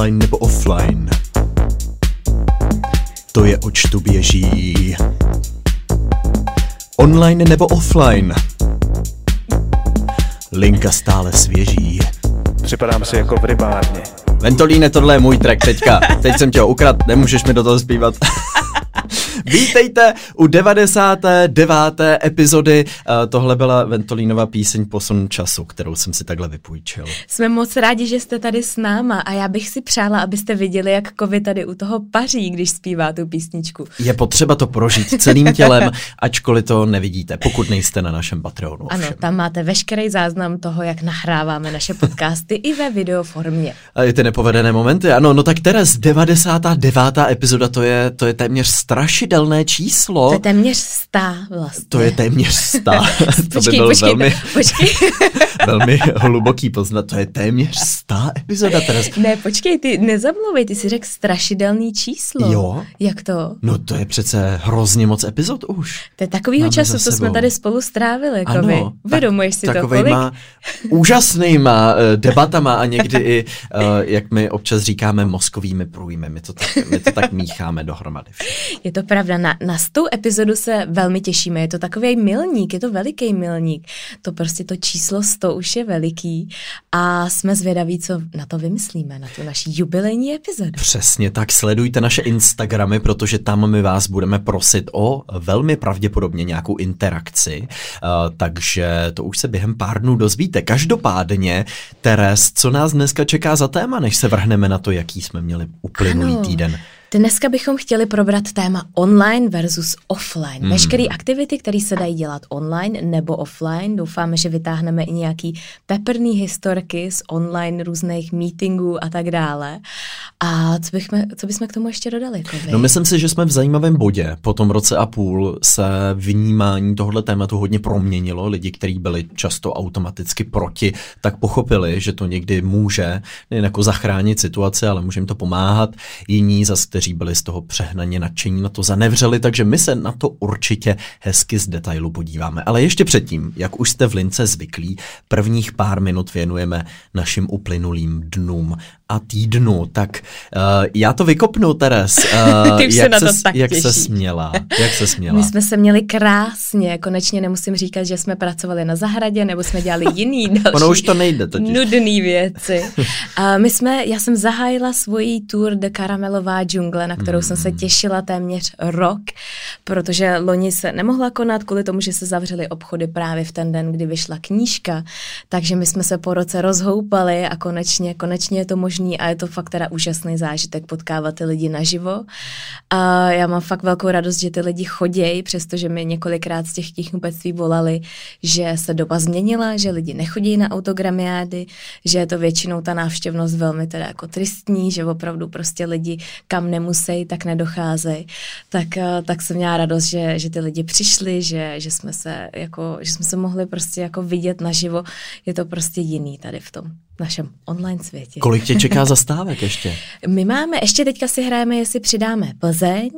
online nebo offline. To je oč tu běží. Online nebo offline. Linka stále svěží. Připadám si jako v rybárně. Ventolíne, tohle je můj track teďka. Teď jsem tě ho ukrad, nemůžeš mi do toho zpívat. Vítejte u 99. epizody. Eh, tohle byla Ventolínova píseň Posun času, kterou jsem si takhle vypůjčil. Jsme moc rádi, že jste tady s náma a já bych si přála, abyste viděli, jak Kovy tady u toho paří, když zpívá tu písničku. Je potřeba to prožít celým tělem, ačkoliv to nevidíte, pokud nejste na našem Patreonu. Ano, tam máte veškerý záznam toho, jak nahráváme naše podcasty i ve videoformě. A i ty nepovedené momenty, ano, no tak teraz 99. epizoda, to je, to je téměř strašidelné číslo. To je téměř stá vlastně. To je téměř stá. to by Počkej, byl počkej, velmi, počkej. velmi hluboký poznat. To je téměř stá epizoda teraz. Ne, počkej, ty nezamluvej, ty si řekl strašidelný číslo. Jo. Jak to? No to je přece hrozně moc epizod už. To je takovýho Máme času, co jsme tady spolu strávili, Kovy. Ano, Uvědomuješ si to, kolik? takovejma úžasnýma uh, debatama a někdy i, uh, jak my občas říkáme, mozkovými průjmy. My to tak, my to tak mícháme dohromady. Je to pravda, na, na stou epizodu se velmi těšíme, je to takový milník, je to veliký milník. To prostě to číslo 100 už je veliký a jsme zvědaví, co na to vymyslíme, na tu naši jubilejní epizodu. Přesně tak, sledujte naše Instagramy, protože tam my vás budeme prosit o velmi pravděpodobně nějakou interakci, uh, takže to už se během pár dnů dozvíte. Každopádně, Teres, co nás dneska čeká za téma, než se vrhneme na to, jaký jsme měli uplynulý Ano. týden? Dneska bychom chtěli probrat téma online versus offline. Hmm. Veškeré aktivity, které se dají dělat online nebo offline. Doufáme, že vytáhneme i nějaký peprný historky z online různých meetingů a tak dále. A co, bychom, co bychom k tomu ještě dodali? Kovy? No myslím si, že jsme v zajímavém bodě. Po tom roce a půl se vnímání tohle tématu hodně proměnilo. Lidi, kteří byli často automaticky proti, tak pochopili, že to někdy může nejen jako zachránit situaci, ale může jim to pomáhat. Jiní zas, kteří byli z toho přehnaně nadšení, na to zanevřeli, takže my se na to určitě hezky z detailu podíváme. Ale ještě předtím, jak už jste v lince zvyklí, prvních pár minut věnujeme našim uplynulým dnům a týdnu. Tak uh, já to vykopnu, Teres. Uh, Ty už se jak na to ses- tak Jak se těšíš. směla? Jak se směla? My jsme se měli krásně, konečně nemusím říkat, že jsme pracovali na zahradě nebo jsme dělali jiný další Ono už to nejde totiž. nudný věci. A my jsme, já jsem zahájila svoji tour de Karamelová džungle, na kterou jsem Mm. se těšila téměř rok, protože loni se nemohla konat kvůli tomu, že se zavřely obchody právě v ten den, kdy vyšla knížka, takže my jsme se po roce rozhoupali a konečně, konečně je to možný a je to fakt teda úžasný zážitek potkávat ty lidi naživo. A já mám fakt velkou radost, že ty lidi chodějí, přestože mi několikrát z těch knihkupectví volali, že se doba změnila, že lidi nechodí na autogramiády, že je to většinou ta návštěvnost velmi teda jako tristní, že opravdu prostě lidi kam nemusí, tak nedocházejí. Tak, eh, tak jsem měla radost, že, že ty lidi přišli, že, že, jsme se jako, že jsme se mohli prostě jako vidět naživo. Je to prostě jiný tady v tom našem online světě. Kolik tě čeká zastávek ještě? My máme, ještě teďka si hrajeme, jestli přidáme Plzeň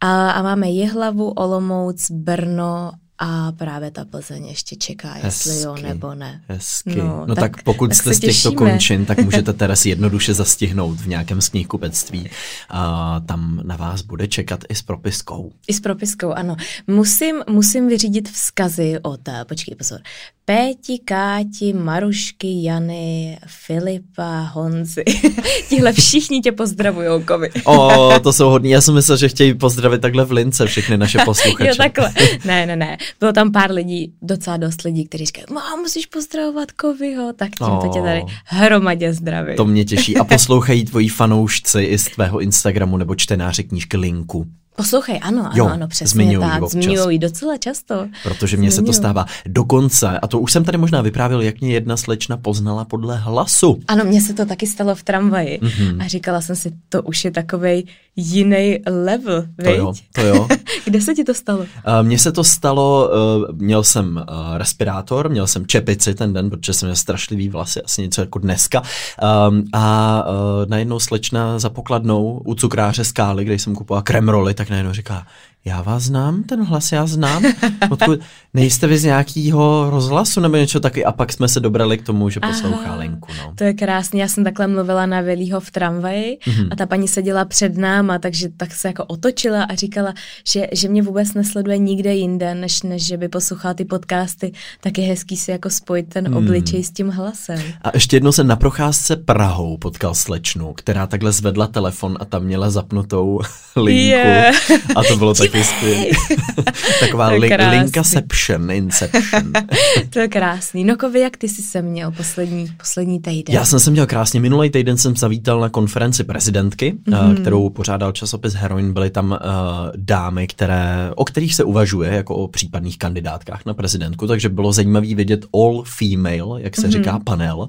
a, a máme Jihlavu, Olomouc, Brno a právě ta Plzeň ještě čeká, jestli jo Hezky, nebo ne. Hezky. No, No, tak- tak, pokud tak jste z těchto těšíme. končin, tak můžete Teres jednoduše zastihnout v nějakém z knihkupectví. A tam na vás bude čekat i s propiskou. I s propiskou, ano. Musím, musím vyřídit vzkazy od, eh, počkej, pozor, Péti, Káti, Marušky, Jany, Filipa, Honzy. Tihle všichni tě pozdravujou, Kovi. O, to jsou hodní. Já jsem myslel, že chtějí pozdravit takhle v lince všechny naše posluchače. Jo, takhle. Ne, ne, ne. Bylo tam pár lidí, docela dost lidí, kteří říkají, má, musíš pozdravovat Kovyho, tak tímto tě tady hromadě zdravím. To mě těší. A poslouchají tvoji fanoušci i z tvého Instagramu nebo čtenáři knížky Linku. Poslouchej, ano, ano, Jo, ano, přesně zmiňují tak. Zmiňují docela často. Protože mně se to stává dokonce, a to už jsem tady možná vyprávěl, jak mě jedna slečna poznala podle hlasu. Ano, mně se to taky stalo v tramvaji Mhm. a říkala jsem si, to už je takovej jiný level, To jo, to jo. Kde se ti to stalo? Eh, Mně se to stalo, eh, měl jsem eh, respirátor, měl jsem čepici ten den, protože jsem měl strašlivý vlasy, asi něco jako dneska. Um, a uh, najednou slečna za pokladnou u cukráře Skály, kde jsem kupoval kremroly, tak najednou říká, já vás znám, ten hlas já znám. Odkud, nejste vy z nějakého rozhlasu nebo něco taky? A pak jsme se dobrali k tomu, že poslouchá Aha, Lenku. No. To je krásný, já jsem takhle mluvila na Velího v tramvaji mm-hmm. a ta paní seděla před náma, takže tak se jako otočila a říkala, že, že mě vůbec nesleduje nikde jinde, než, než že by poslouchala ty podcasty, tak je hezký si jako spojit ten mm. obličej s tím hlasem. A ještě jednou se na procházce Prahou potkal slečnu, která takhle zvedla telefon a tam měla zapnutou linku. Yeah. A to bylo taky skvělé. Taková li, linkaception, inception. to je krásný. No kovy, jak ty jsi se měl poslední, poslední týden? Já jsem se měl krásně. Minulý týden jsem zavítal na konferenci prezidentky, mm-hmm. kterou pořádal časopis Heroin. Byly tam uh, dámy, které, o kterých se uvažuje jako o případných kandidátkách na prezidentku, takže bylo zajímavé vidět all female, jak se mm-hmm. říká panel. Uh,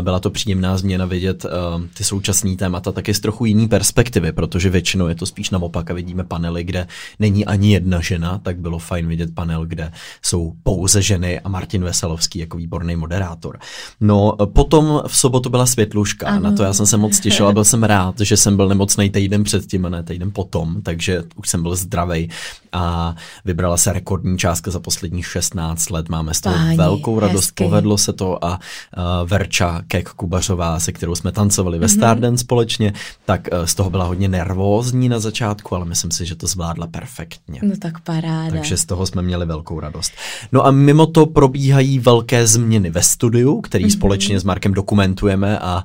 byla to příjemná změna vidět uh, ty současné témata taky z trochu jiný perspektivy, protože většinou je to spíš naopak a vidíme panely, kde není ani jedna žena, tak bylo fajn vidět panel, kde jsou pouze ženy a Martin Veselovský jako výborný moderátor. No potom v sobotu byla světluška, ano. na to já jsem se moc těšil a byl jsem rád, že jsem byl nemocný týden předtím a ne týden potom, takže už jsem byl zdravý a vybrala se rekordní částka za posledních 16 let. Máme z toho Páni, velkou radost, hezky. povedlo se to a uh, Verča Kek Kubařová, se kterou jsme tancovali ve mm-hmm. Starden společně, tak uh, z toho byla hodně nervózní na začátku, ale myslím si, že to zvládla perfektně. No tak paráda. Takže z toho jsme měli velkou radost. No a mimo to probíhají velké změny ve studiu, který mm-hmm. společně s Markem dokumentujeme a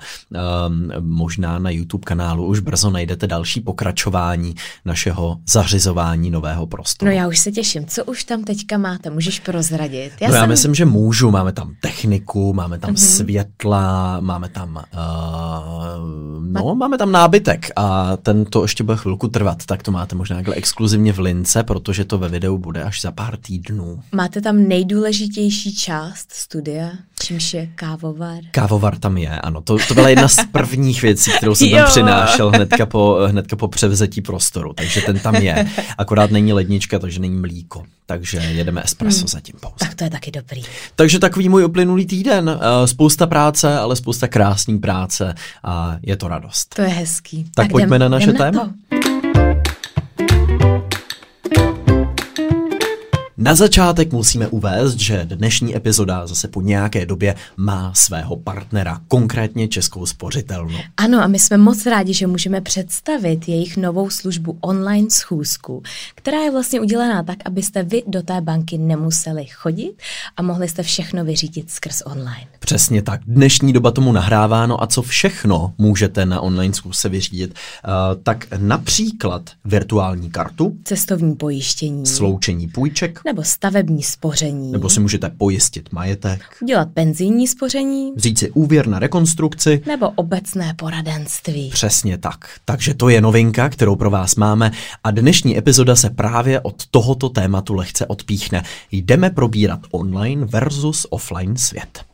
um, možná na YouTube kanálu už brzo najdete další pokračování našeho zařizování nového prostoru. No já už se těším. Co už tam teďka máte? Můžeš prozradit? Já, no jsem... já myslím, že můžu. Máme tam techniku, máme tam mm-hmm. světla, máme tam uh, no, Ma... máme tam nábytek a ten to ještě bude chvilku trvat, tak to máte možná takhle exkluzivně v lince, protože to ve videu bude až za pár týdnů. Máte tam nejdůležitější část studia, čímž je kávovar? Kávovar tam je, ano. To, to byla jedna z prvních věcí, kterou jsem tam přinášel hnedka po, hnedka po převzetí prostoru, takže ten tam je. Akorát není lednička, takže není mlíko. Takže jedeme espresso hmm. zatím pouze. Tak to je taky dobrý. Takže takový můj uplynulý týden. Eh, spousta práce, ale spousta krásný práce a je to radost. To je hezký. Tak, tak pojďme jdem, na naše téma. Na to. Thank you. Na začátek musíme uvést, že dnešní epizoda zase po nějaké době má svého partnera, konkrétně Českou spořitelnu. Ano, a my jsme moc rádi, že můžeme představit jejich novou službu online schůzku, která je vlastně udělaná tak, abyste vy do té banky nemuseli chodit a mohli jste všechno vyřídit skrz online. Přesně tak. Dnešní doba tomu nahráváno a co všechno můžete na online schůzce vyřídit, uh, tak například virtuální kartu, cestovní pojištění, sloučení půjček, nebo stavební spoření. Nebo si můžete pojistit majetek. Udělat penzijní spoření. Vzít si úvěr na rekonstrukci. Nebo obecné poradenství. Přesně tak. Takže to je novinka, kterou pro vás máme a dnešní epizoda se právě od tohoto tématu lehce odpíchne. Jdeme probírat online versus offline svět.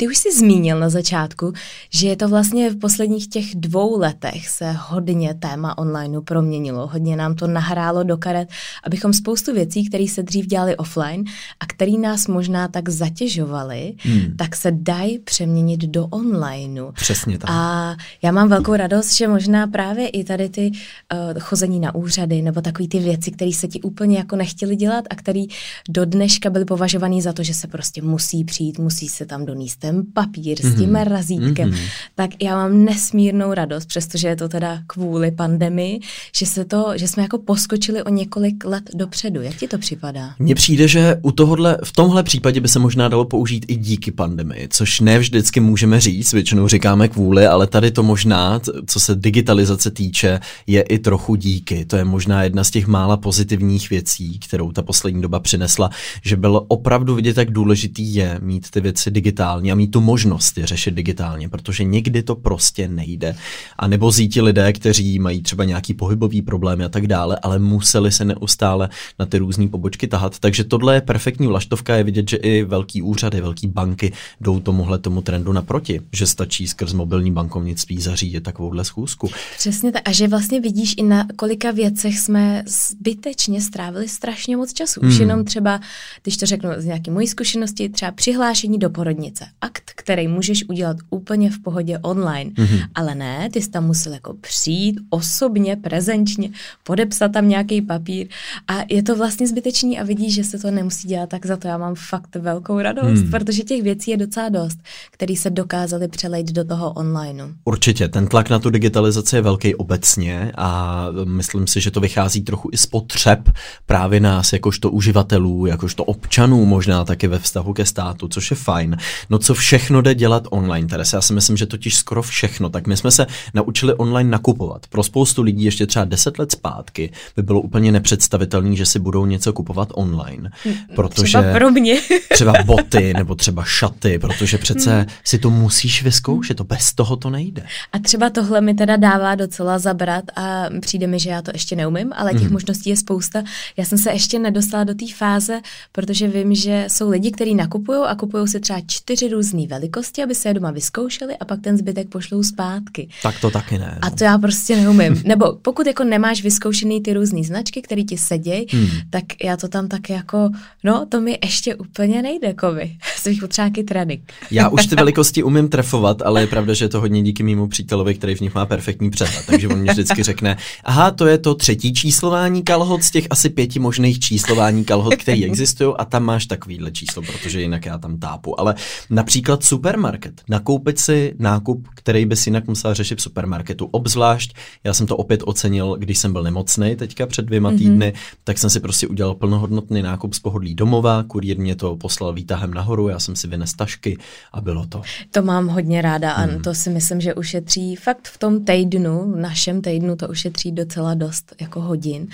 Ty už jsi zmínil na začátku, že je to vlastně v posledních těch dvou letech se hodně téma online proměnilo, hodně nám to nahrálo do karet, abychom spoustu věcí, které se dřív dělali offline a které nás možná tak zatěžovaly, hmm. tak se dají přeměnit do onlineu. Přesně tak. A já mám velkou radost, že možná právě i tady ty uh, chození na úřady nebo takové ty věci, které se ti úplně jako nechtěli dělat a které do dneška byly považované za to, že se prostě musí přijít, musí se tam doníst ten papír s tím mm-hmm. razítkem, mm-hmm. tak já mám nesmírnou radost, přestože je to teda kvůli pandemii, že, se to, že jsme jako poskočili o několik let dopředu. Jak ti to připadá? Mně přijde, že u tohohle, v tomhle případě by se možná dalo použít i díky pandemii, což ne vždycky můžeme říct, většinou říkáme kvůli, ale tady to možná, co se digitalizace týče, je i trochu díky. To je možná jedna z těch mála pozitivních věcí, kterou ta poslední doba přinesla, že bylo opravdu vidět, jak důležitý je mít ty věci digitální a mít tu možnost je řešit digitálně, protože někdy to prostě nejde. A nebo zíti lidé, kteří mají třeba nějaký pohybový problémy a tak dále, ale museli se neustále na ty různé pobočky tahat. Takže tohle je perfektní vlaštovka, je vidět, že i velký úřady, velké banky jdou tomuhle tomu trendu naproti, že stačí skrz mobilní bankovnictví zařídit takovouhle schůzku. Přesně tak. A že vlastně vidíš i na kolika věcech jsme zbytečně strávili strašně moc času. Už hmm. jenom třeba, když to řeknu z nějaké mojí zkušenosti, třeba přihlášení do porodnice. A akt, který můžeš udělat úplně v pohodě online. Mm-hmm. Ale ne, ty jsi tam musel jako přijít osobně, prezenčně, podepsat tam nějaký papír a je to vlastně zbytečný a vidíš, že se to nemusí dělat, tak za to já mám fakt velkou radost, mm. protože těch věcí je docela dost, které se dokázaly přelejt do toho online. Určitě, ten tlak na tu digitalizaci je velký obecně a myslím si, že to vychází trochu i z potřeb právě nás, jakožto uživatelů, jakožto občanů, možná taky ve vztahu ke státu, což je fajn. No co všechno jde dělat online, Teres? Já si myslím, že totiž skoro všechno. Tak my jsme se naučili online nakupovat. Pro spoustu lidí ještě třeba 10 let zpátky by bylo úplně nepředstavitelné, že si budou něco kupovat online. Protože třeba pro mě. třeba boty nebo třeba šaty, protože přece hmm. si to musíš vyzkoušet, to bez toho to nejde. A třeba tohle mi teda dává docela zabrat a přijde mi, že já to ještě neumím, ale těch hmm. možností je spousta. Já jsem se ještě nedostala do té fáze, protože vím, že jsou lidi, kteří nakupují a kupují si třeba čtyři různé velikosti, aby se je doma vyzkoušeli a pak ten zbytek pošlou zpátky. Tak to taky ne. A to já prostě neumím. Nebo pokud jako nemáš vyzkoušený ty různé značky, které ti sedějí, hmm. tak já to tam tak jako, no to mi ještě úplně nejde, kovy. Svých potřáky trénink. Já už ty velikosti umím trefovat, ale je pravda, že je to hodně díky mýmu přítelovi, který v nich má perfektní přehled. Takže on mě vždycky řekne, aha, to je to třetí číslování kalhot z těch asi pěti možných číslování kalhot, které existují a tam máš takovýhle číslo, protože jinak já tam tápu. Ale například supermarket. Nakoupit si nákup, který bys jinak musel řešit v supermarketu. Obzvlášť, já jsem to opět ocenil, když jsem byl nemocný teďka před dvěma mm-hmm. týdny, tak jsem si prostě udělal plnohodnotný nákup z pohodlí domova, kurýr mě to poslal výtahem nahoru, já jsem si vynes tašky a bylo to. To mám hodně ráda a hmm. to si myslím, že ušetří fakt v tom týdnu, v našem týdnu to ušetří docela dost jako hodin.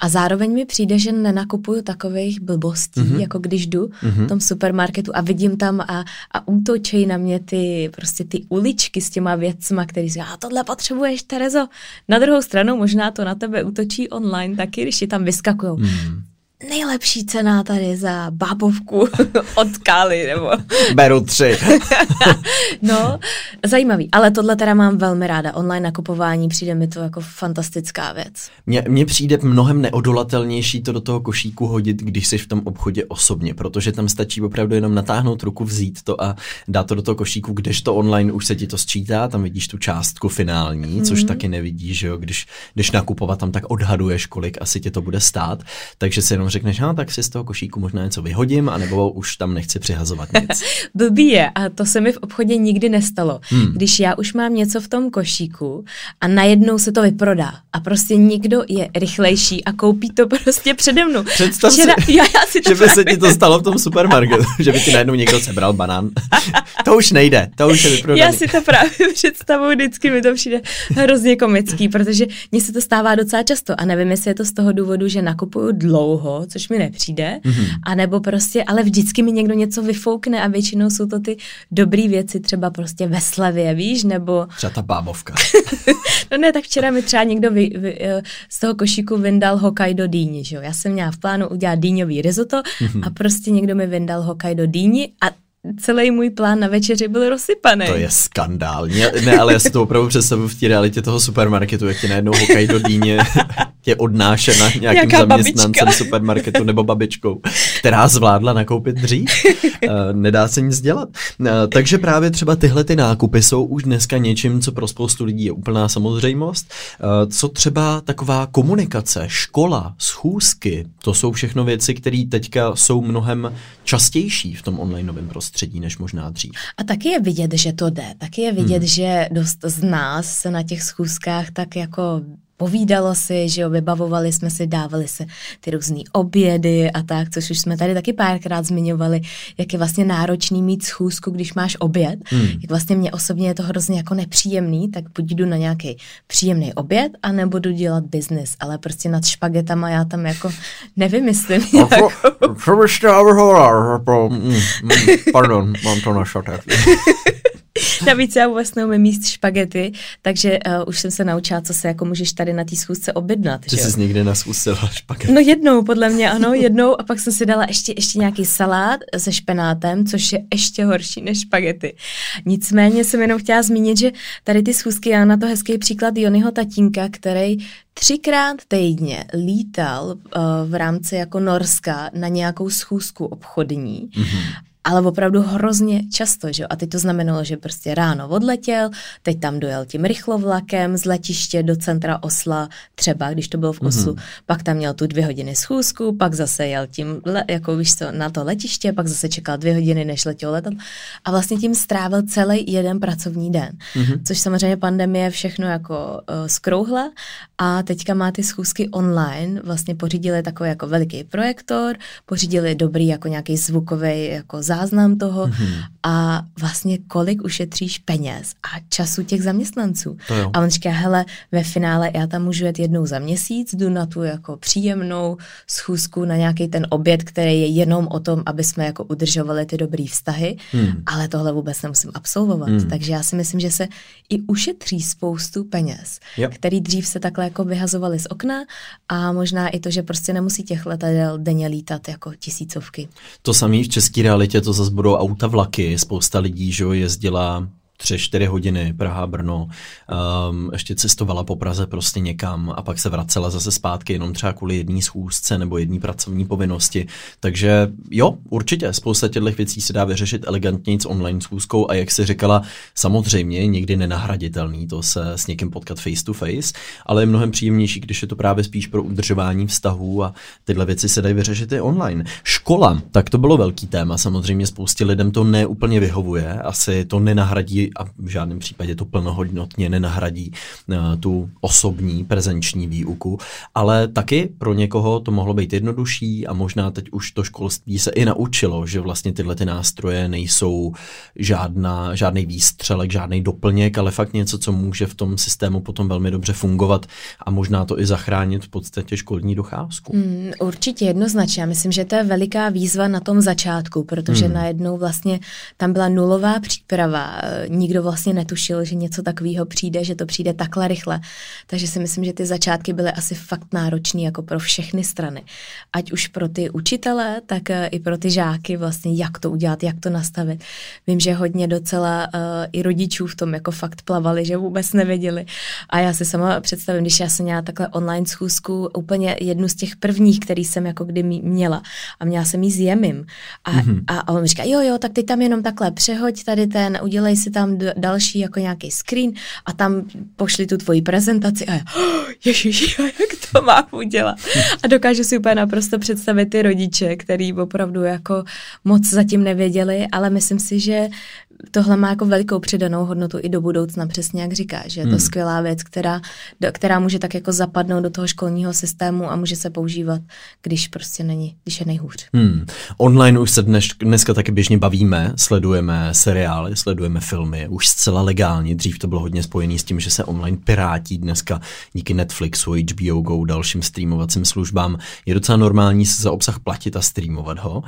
A zároveň mi přijde, že nenakupuju takových blbostí, mm-hmm. jako když jdu mm-hmm. v tom supermarketu a vidím tam a, a útočí na mě ty prostě ty uličky s těma věcma, který říká, a tohle potřebuješ, Terezo. Na druhou stranu možná to na tebe útočí online taky, když ti tam vyskakují. Mm nejlepší cena tady za bábovku od Kály, nebo... Beru tři. no, zajímavý. Ale tohle teda mám velmi ráda. Online nakupování přijde mi to jako fantastická věc. Mně, mně přijde mnohem neodolatelnější to do toho košíku hodit, když jsi v tom obchodě osobně, protože tam stačí opravdu jenom natáhnout ruku, vzít to a dát to do toho košíku, to online už se ti to sčítá, tam vidíš tu částku finální, mm. což mhm. taky nevidíš, že jo? Když, když nakupovat tam, tak odhaduješ, kolik asi tě to bude stát, takže si jenom řekneš, no, tak si z toho košíku možná něco vyhodím, anebo už tam nechci přihazovat nic. Blbý je a to se mi v obchodě nikdy nestalo. Hmm. Když já už mám něco v tom košíku a najednou se to vyprodá a prostě někdo je rychlejší a koupí to prostě přede mnou. Představ Včera, si, já, já si to že by se ti to stalo v tom supermarketu, že by ti najednou někdo sebral banán. to už nejde, to už je vyprodaný. Já si to právě představuji, vždycky mi to přijde hrozně komický, protože mně se to stává docela často a nevím, jestli je to z toho důvodu, že nakupuju dlouho, což mi nepřijde, mm-hmm. a nebo prostě, ale vždycky mi někdo něco vyfoukne a většinou jsou to ty dobré věci, třeba prostě ve slevě, víš, nebo... Třeba ta bábovka. no ne, tak včera mi třeba někdo vy, vy, eh, z toho košíku vyndal Hokkaido dýni, že jo. Já jsem měla v plánu udělat dýňový risotto mm-hmm. a prostě někdo mi vyndal Hokkaido dýni a celý můj plán na večeři byl rozsypaný. To je skandál. Ne, ale já si to opravdu představuji v té realitě toho supermarketu, jak ti najednou Hokkaido dýně tě odnášena nějakým zaměstnancem babička. supermarketu nebo babičkou, která zvládla nakoupit dřív. Eh, nedá se nic dělat. Eh, takže právě třeba tyhle ty nákupy jsou už dneska něčím, co pro spoustu lidí je úplná samozřejmost. Eh, co třeba taková komunikace, škola, schůzky, to jsou všechno věci, které teďka jsou mnohem častější v tom onlineovém prostředí, než možná dřív. A taky je vidět, že to jde. Taky je vidět, hmm. že dost z nás se na těch schůzkách tak jako povídalo si, že jo, vybavovali jsme si, dávali se ty různé obědy a tak, což už jsme tady taky párkrát zmiňovali, jak je vlastně náročný mít schůzku, když máš oběd. Hmm. Jak vlastně mě osobně je to hrozně jako nepříjemný, tak buď jdu na nějaký příjemný oběd, a nebo jdu dělat biznis, ale prostě nad špagetama já tam jako nevymyslím. Co byste navrhovala? Pardon, mám to na šatek. Navíc já vůbec neumím jíst špagety, takže uh, už jsem se naučila, co se jako můžeš tady na té schůzce objednat. Ty jsi někdy na schůzce špagety? No jednou, podle mě ano, jednou a pak jsem si dala ještě, ještě nějaký salát se špenátem, což je ještě horší než špagety. Nicméně jsem jenom chtěla zmínit, že tady ty schůzky, já na to hezký příklad Jonyho tatínka, který třikrát týdně lítal uh, v rámci jako Norska na nějakou schůzku obchodní mm-hmm ale opravdu hrozně často, že A teď to znamenalo, že prostě ráno odletěl, teď tam dojel tím rychlovlakem z letiště do centra Osla, třeba když to bylo v Oslu, mm-hmm. pak tam měl tu dvě hodiny schůzku, pak zase jel tím, jako víš co, na to letiště, pak zase čekal dvě hodiny, než letěl letat a vlastně tím strávil celý jeden pracovní den, mm-hmm. což samozřejmě pandemie všechno jako uh, skrouhla a teďka má ty schůzky online, vlastně pořídili takový jako veliký projektor, pořídili dobrý jako nějaký zvukový jako záznam toho mm-hmm. a vlastně kolik ušetříš peněz a času těch zaměstnanců. A on říká, hele, ve finále já tam můžu jet jednou za měsíc, jdu na tu jako příjemnou schůzku, na nějaký ten oběd, který je jenom o tom, aby jsme jako udržovali ty dobrý vztahy, hmm. ale tohle vůbec nemusím absolvovat. Hmm. Takže já si myslím, že se i ušetří spoustu peněz, yep. který dřív se takhle jako vyhazovaly z okna a možná i to, že prostě nemusí těch letadel denně lítat jako tisícovky. To samé v české realitě, to zase budou auta vlaky, spousta lidí, že jezdila tři, čtyři hodiny Praha, Brno, um, ještě cestovala po Praze prostě někam a pak se vracela zase zpátky jenom třeba kvůli jedné schůzce nebo jedné pracovní povinnosti. Takže jo, určitě, spousta těchto věcí se dá vyřešit elegantně s online schůzkou a jak si říkala, samozřejmě nikdy nenahraditelný to se s někým potkat face to face, ale je mnohem příjemnější, když je to právě spíš pro udržování vztahů a tyhle věci se dají vyřešit i online. Škola, tak to bylo velký téma, samozřejmě spoustě lidem to neúplně vyhovuje, asi to nenahradí a v žádném případě to plnohodnotně nenahradí uh, tu osobní prezenční výuku, ale taky pro někoho to mohlo být jednodušší a možná teď už to školství se i naučilo, že vlastně tyhle ty nástroje nejsou žádná, žádný výstřelek, žádný doplněk, ale fakt něco, co může v tom systému potom velmi dobře fungovat a možná to i zachránit v podstatě školní docházku. Mm, určitě jednoznačně. Já myslím, že to je veliká výzva na tom začátku, protože mm. najednou vlastně tam byla nulová příprava nikdo vlastně netušil, že něco takového přijde, že to přijde takhle rychle. Takže si myslím, že ty začátky byly asi fakt náročné jako pro všechny strany. Ať už pro ty učitele, tak eh, i pro ty žáky vlastně, jak to udělat, jak to nastavit. Vím, že hodně docela uh, i rodičů v tom jako fakt plavali, že vůbec nevěděli. A já si sama představím, když já jsem měla takhle online schůzku, úplně jednu z těch prvních, který jsem jako kdy měla. A měla jsem jí s Jemim. A, mm-hmm. a, a on mi říká, jo, jo, tak teď tam jenom takhle přehoď tady ten, udělej si tam další jako nějaký screen a tam pošli tu tvoji prezentaci a já, oh, ježiši, jak to mám udělat? A dokážu si úplně naprosto představit ty rodiče, který opravdu jako moc zatím nevěděli, ale myslím si, že tohle má jako velikou přidanou hodnotu i do budoucna, přesně jak říká, že je to hmm. skvělá věc, která, do, která může tak jako zapadnout do toho školního systému a může se používat, když prostě není, když je nejhůř. Hmm. Online už se dnes, dneska taky běžně bavíme, sledujeme seriály, sledujeme filmy, už zcela legálně, dřív to bylo hodně spojené s tím, že se online pirátí dneska díky Netflixu, HBO Go, dalším streamovacím službám, je docela normální se za obsah platit a streamovat ho.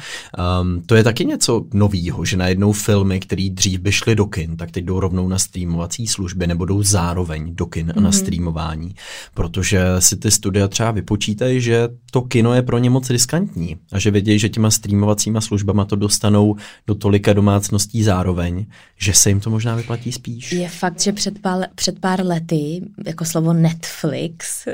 Um, to je taky něco novýho, že najednou filmy, který dřív by šly do kin, tak teď jdou rovnou na streamovací služby nebo jdou zároveň do kin mm-hmm. a na mhm. streamování, protože si ty studia třeba vypočítají, že to kino je pro ně moc riskantní a že vědějí, že těma streamovacíma službama to dostanou do tolika domácností zároveň, že se jim to možná vyplatí spíš. Je fakt, že před pár, před pár lety jako slovo Netflix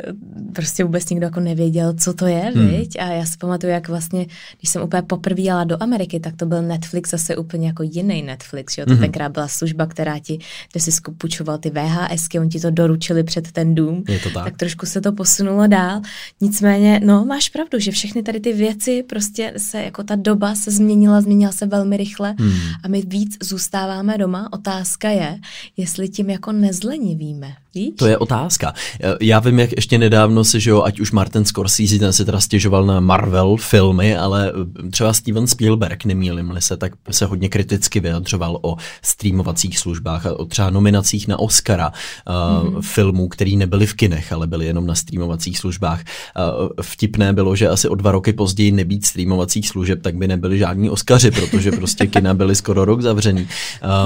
prostě vůbec nikdo jako nevěděl, co to je, hmm. viď? A já si pamatuju, jak vlastně, když jsem úplně poprvé jela do Ameriky, tak to byl Netflix zase úplně jako jiný Netflix, jo? To mm-hmm. tenkrát byla služba, která ti, kde si skupučoval ty VHSky, oni ti to doručili před ten dům. Je to tak. tak trošku se to posunulo dál. Nicméně, no, máš pravdu, že všechny tady ty věci, prostě se, jako ta doba se změnila, změnila se velmi rychle mm. a my víc zůstáváme doma. Otázka je, jestli tím jako nezlenivíme. Víš? To je otázka. Já vím, jak ještě nedávno si, že jo, ať už Martin Scorsese ten se teda stěžoval na Marvel filmy, ale třeba Steven Spielberg, nemýlim se, tak se hodně kriticky vyjadřoval o streamovacích službách a o třeba nominacích na Oscara mm-hmm. uh, filmů, který nebyly v kinech, ale byly jenom na streamovacích službách. Uh, vtipné bylo, že asi o dva roky později nebýt streamovacích služeb, tak by nebyly žádní Oscaři, protože prostě kina byly skoro rok zavřený.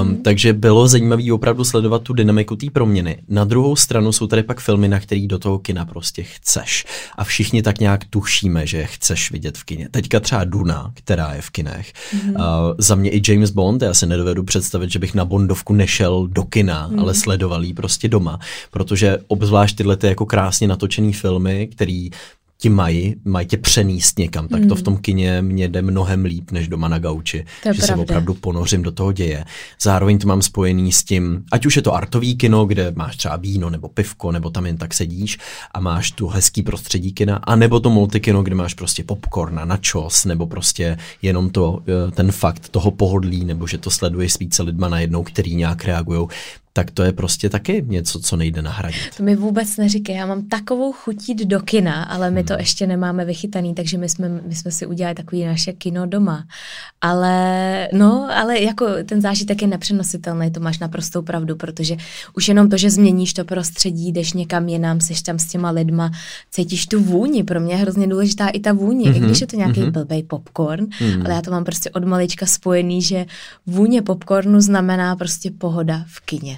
Um, mm. Takže bylo zajímavé opravdu sledovat tu dynamiku té proměny. Na druhou stranu jsou tady pak filmy, na který do toho kina prostě chceš. A všichni tak nějak tušíme, že chceš vidět v kině. Teďka třeba Duna, která je v kinech. Mm-hmm. Uh, za mě i James Bond, já si nedovedu představit, že bych na Bondovku nešel do kina, mm. ale sledoval ji prostě doma. Protože obzvlášť tyhle ty jako krásně natočený filmy, který ti mají, mají tě přenést někam, tak Hmm. to v tom kině mě jde mnohem líp, než doma na gauči, To že se pravda. opravdu ponořím do toho děje. Zároveň to mám spojený s tím, ať už je to artový kino, kde máš třeba víno nebo pivko, nebo tam jen tak sedíš a máš tu hezký prostředí kina, a nebo to multikino, kde máš prostě popcorn a načos, nebo prostě jenom to, eh, ten fakt toho pohodlí, nebo že to sleduješ s více lidma najednou, který nějak reagují, tak to je prostě taky něco, co nejde nahradit. To mi vůbec neříkej, já mám takovou chuť jít do kina, ale my to Hmm. ještě nemáme vychytaný, takže my jsme, my jsme si udělali takový naše kino doma. Ale no, ale jako ten zážitek je nepřenositelný, to máš naprostou pravdu, protože už jenom to, že změníš to prostředí, jdeš někam jinam, seš tam s těma lidma, cítíš tu vůni, pro mě je hrozně důležitá i ta vůně, mm-hmm, i když je to nějaký mhm. mm-hmm. blbej popcorn, Mhm. mm. ale já to mám prostě od malička spojený, že vůně popcornu znamená prostě pohoda v kině.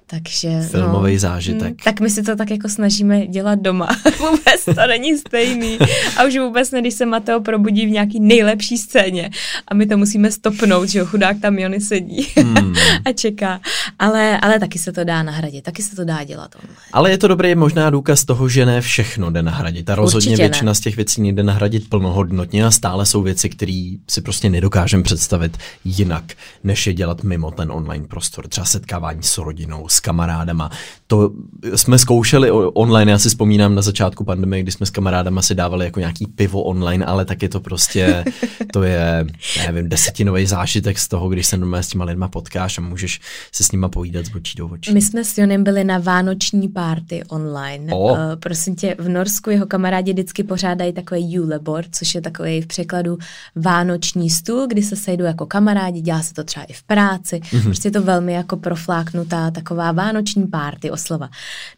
Takže, Filmový no, zážitek. Mm, tak my si to tak jako snažíme dělat doma. vůbec to není stejný. A už vůbec ne, když se Mateo probudí v nějaký nejlepší scéně a my to musíme stopnout, že jo, chudák tam Jony sedí Hmm. a čeká. Ale, ale taky se to dá nahradit, taky se to dá dělat online. Ale je to dobrý možná důkaz toho, že ne všechno jde nahradit. A rozhodně Určitě ne. většina z těch věcí nejde nahradit plnohodnotně a stále jsou věci, které si prostě nedokážeme představit jinak, než je dělat mimo ten online prostor. Třeba setkávání s rodinou, s kamarádama. To jsme zkoušeli online, já si vzpomínám na začátku pandemie, kdy jsme s kamarádama si dávali jako nějaký pivo online, ale tak je to prostě, to je, nevím, desetinový zážitek z toho, když se normálně s těma lidma potkáš a můžeš se s nima povídat z očí do očí. My jsme s Jonem byli na vánoční party online. O. Uh, prosím tě, v Norsku jeho kamarádi vždycky pořádají takový juleboard, což je takový v překladu vánoční stůl, kdy se sejdou jako kamarádi, dělá se to třeba i v práci. Mhm. Mm-hmm. Prostě je to velmi jako profláknutá taková vánoční party oslova.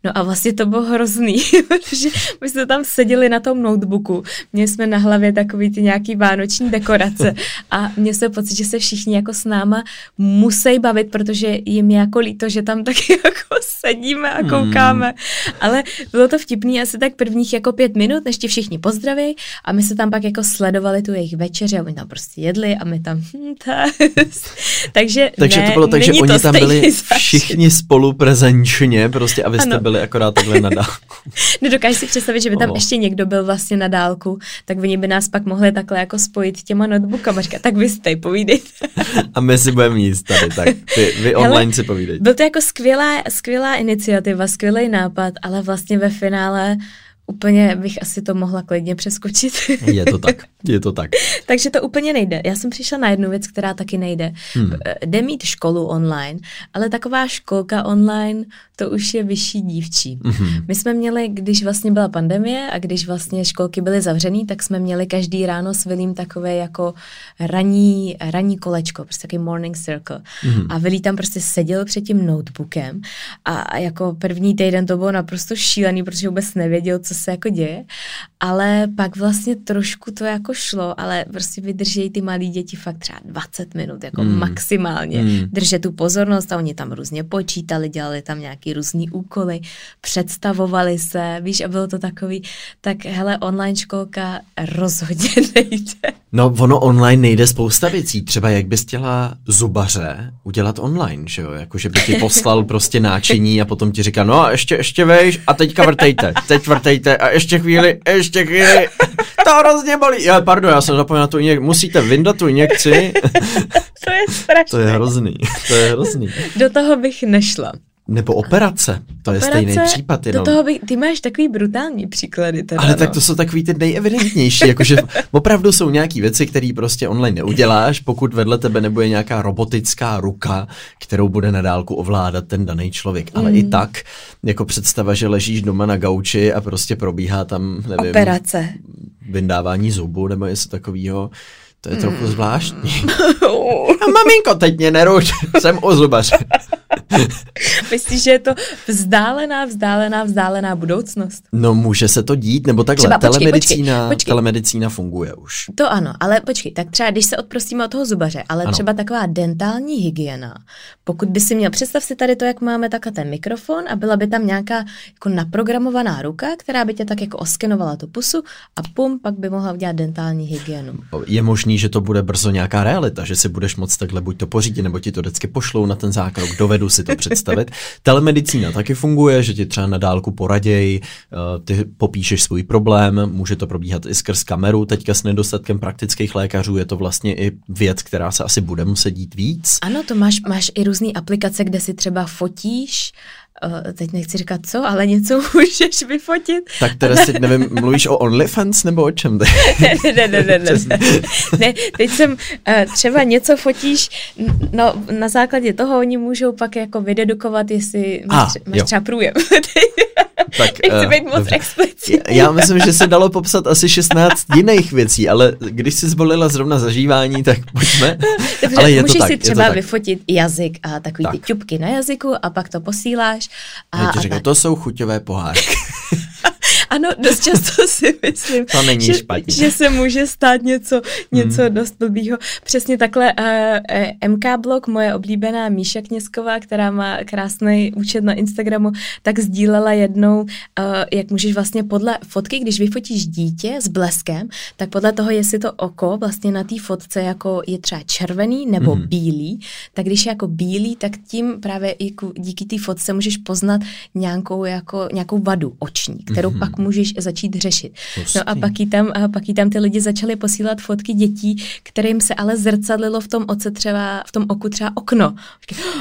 No a vlastně to bylo hrozný, protože my jsme tam seděli na tom notebooku, měli jsme na hlavě takový ty nějaký vánoční dekorace a mě se pocit, že se všichni jako s náma musí bavit, protože jim je jako líto, že tam taky jako sedíme a koukáme. Hmm. Ale bylo to vtipný asi tak prvních jako pět minut, než ti všichni pozdraví a my se tam pak jako sledovali tu jejich večeři a oni tam prostě jedli a my tam hm, ta. Takže Takže ne, to bylo tak, že oni tam byli všichni spolu prezenčně, prostě a vy jste Ano. byli akorát takhle na dálku. Nedokážeš si představit, že by tam O. ještě někdo byl vlastně na dálku, tak oni by nás pak mohli takhle jako spojit těma notebookama. Říkat, tak vy jste, povídejte. A my si budeme jíst tady, tak vy, vy Hele, online si povídejte. Byl to jako skvělá, skvělá iniciativa, skvělý nápad, ale vlastně ve finále úplně bych asi to mohla klidně přeskočit. Je to tak, je to tak. Takže to úplně nejde. Já jsem přišla na jednu věc, která taky nejde. Hmm. Eh, Jde mít školu online, ale taková školka online, to už je vyšší dívčí. Mhm. My jsme měli, když vlastně byla pandemie a když vlastně školky byly zavřený, tak jsme měli každý ráno s Vilím takové jako ranní, ranní kolečko, prostě takový morning circle. Mhm. A Vilí tam prostě seděl před tím notebookem a, a jako první týden to bylo naprosto šílený, protože vůbec nevěděl, co se jako děje. Ale pak vlastně trošku to jako šlo, ale prostě vydrží ty malí děti fakt třeba 20 minut, jako Mm. maximálně. Mm. Držet tu pozornost a oni tam různě počítali, dělali tam nějaký různý úkoly, představovali se, víš, a bylo to takový, tak hele, online školka rozhodně nejde. No ono online nejde spousta věcí, třeba jak bys chtěla zubaře udělat online, že jo, jako že by ti poslal prostě náčiní a potom ti říká, no a ještě, ještě vejš a teďka vrtejte, teď vrtejte a ještě chvíli, ještě chvíli, to hrozně bolí. Já, pardon, já jsem zapomněl tu injekci, musíte vyndat tu injekci, To je strašné. to je hrozný, to je hrozný. Do toho bych nešla. Nebo operace, to je stejný případ jenom. Do toho by, ty máš takový brutální příklady. Teda, Ale no. tak to jsou takový ty nejevidentnější, jakože opravdu jsou nějaký věci, které prostě online neuděláš, pokud vedle tebe nebude nějaká robotická ruka, kterou bude na dálku ovládat ten daný člověk. Ale Mm. i tak, jako představa, že ležíš doma na gauči a prostě probíhá tam, nevím, Operace. vyndávání zubu nebo něco takového, to je trochu Mm. zvláštní. A maminko, teď mě neruš, jsem o zubaře. Myslíš, že je to vzdálená, vzdálená, vzdálená budoucnost? No může se to dít, nebo takhle, Třeba, počkej, telemedicína, počkej, počkej. telemedicína funguje už. To ano, ale počkej, tak třeba když se odprostíme od toho zubaře, ale Ano. třeba taková dentální hygiena, pokud by si měl, představ si tady to, jak máme takhle ten mikrofon a byla by tam nějaká jako naprogramovaná ruka, která by tě tak jako oskenovala tu pusu a pum, pak by mohla udělat dentální hygienu. Je možný, že to bude brzo nějaká realita, že si budeš moct takhle buď to pořídit, nebo ti to vždycky pošlou na ten zákrok, dovedou nedovedu si to představit. Telemedicína taky funguje, že ti třeba na dálku poraděj, eh, ty popíšeš svůj problém, může to probíhat i skrz kameru, teďka s nedostatkem praktických lékařů je to vlastně i věc, která se asi bude muset dít víc. Ano, to máš, máš i různé aplikace, kde si třeba fotíš teď nechci říkat co, ale něco můžeš vyfotit. Tak teda si, nevím, mluvíš o OnlyFans nebo o čem? ne, ne, ne, ne, ne, ne. teď jsem uh, třeba něco fotíš, no na základě toho oni můžou pak jako vydedukovat, jestli máš, ah, máš třeba průjem. tak, Nechci uh, být moc explicitní. Já myslím, že se dalo popsat asi 16 jiných věcí, ale když jsi zvolila zrovna zažívání, tak pojďme. Dobře, ale je můžeš to tak, si třeba vyfotit jazyk a takový tak. ty ťupky na jazyku a pak to posíláš. A, já ti říkám, to jsou chuťové pohárky. ano, dost často si myslím, to není že, špatně. že se může stát něco, něco hmm. dost blbýho. Přesně takhle uh, uh, MK Blog, moje oblíbená Míša Knězková, která má krásný účet na Instagramu, tak sdílela jednou, uh, jak můžeš vlastně podle fotky, když vyfotíš dítě s bleskem, tak podle toho, jestli to oko vlastně na té fotce jako je třeba červený nebo hmm. bílý, tak když je jako bílý, tak tím právě i díky té fotce můžeš poznat nějakou, jako, nějakou vadu oční, kterou hmm. pak můžeš začít řešit. No a pak jí, tam, a pak jí tam ty lidi začali posílat fotky dětí, kterým se ale zrcadlilo v tom oce třeba, v tom oku třeba okno.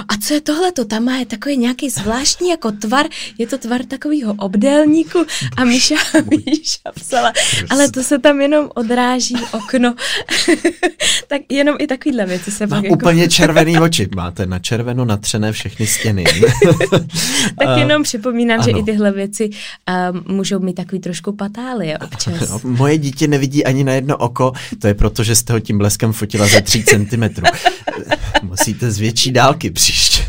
A co je tohle? To tam má takový nějaký zvláštní jako tvar, je to tvar takového obdélníku a Míša, Míša psala, ale to se tam jenom odráží okno. tak jenom i takovýhle věci se Má jako... úplně červený oči. Máte na červeno natřené všechny stěny. tak jenom připomínám, ano. že i tyhle věci um, můžou mít takový trošku patálie občas. No, moje dítě nevidí ani na jedno oko, to je proto, že jste ho tím bleskem fotila za 3 cm. Musíte z větší dálky příště.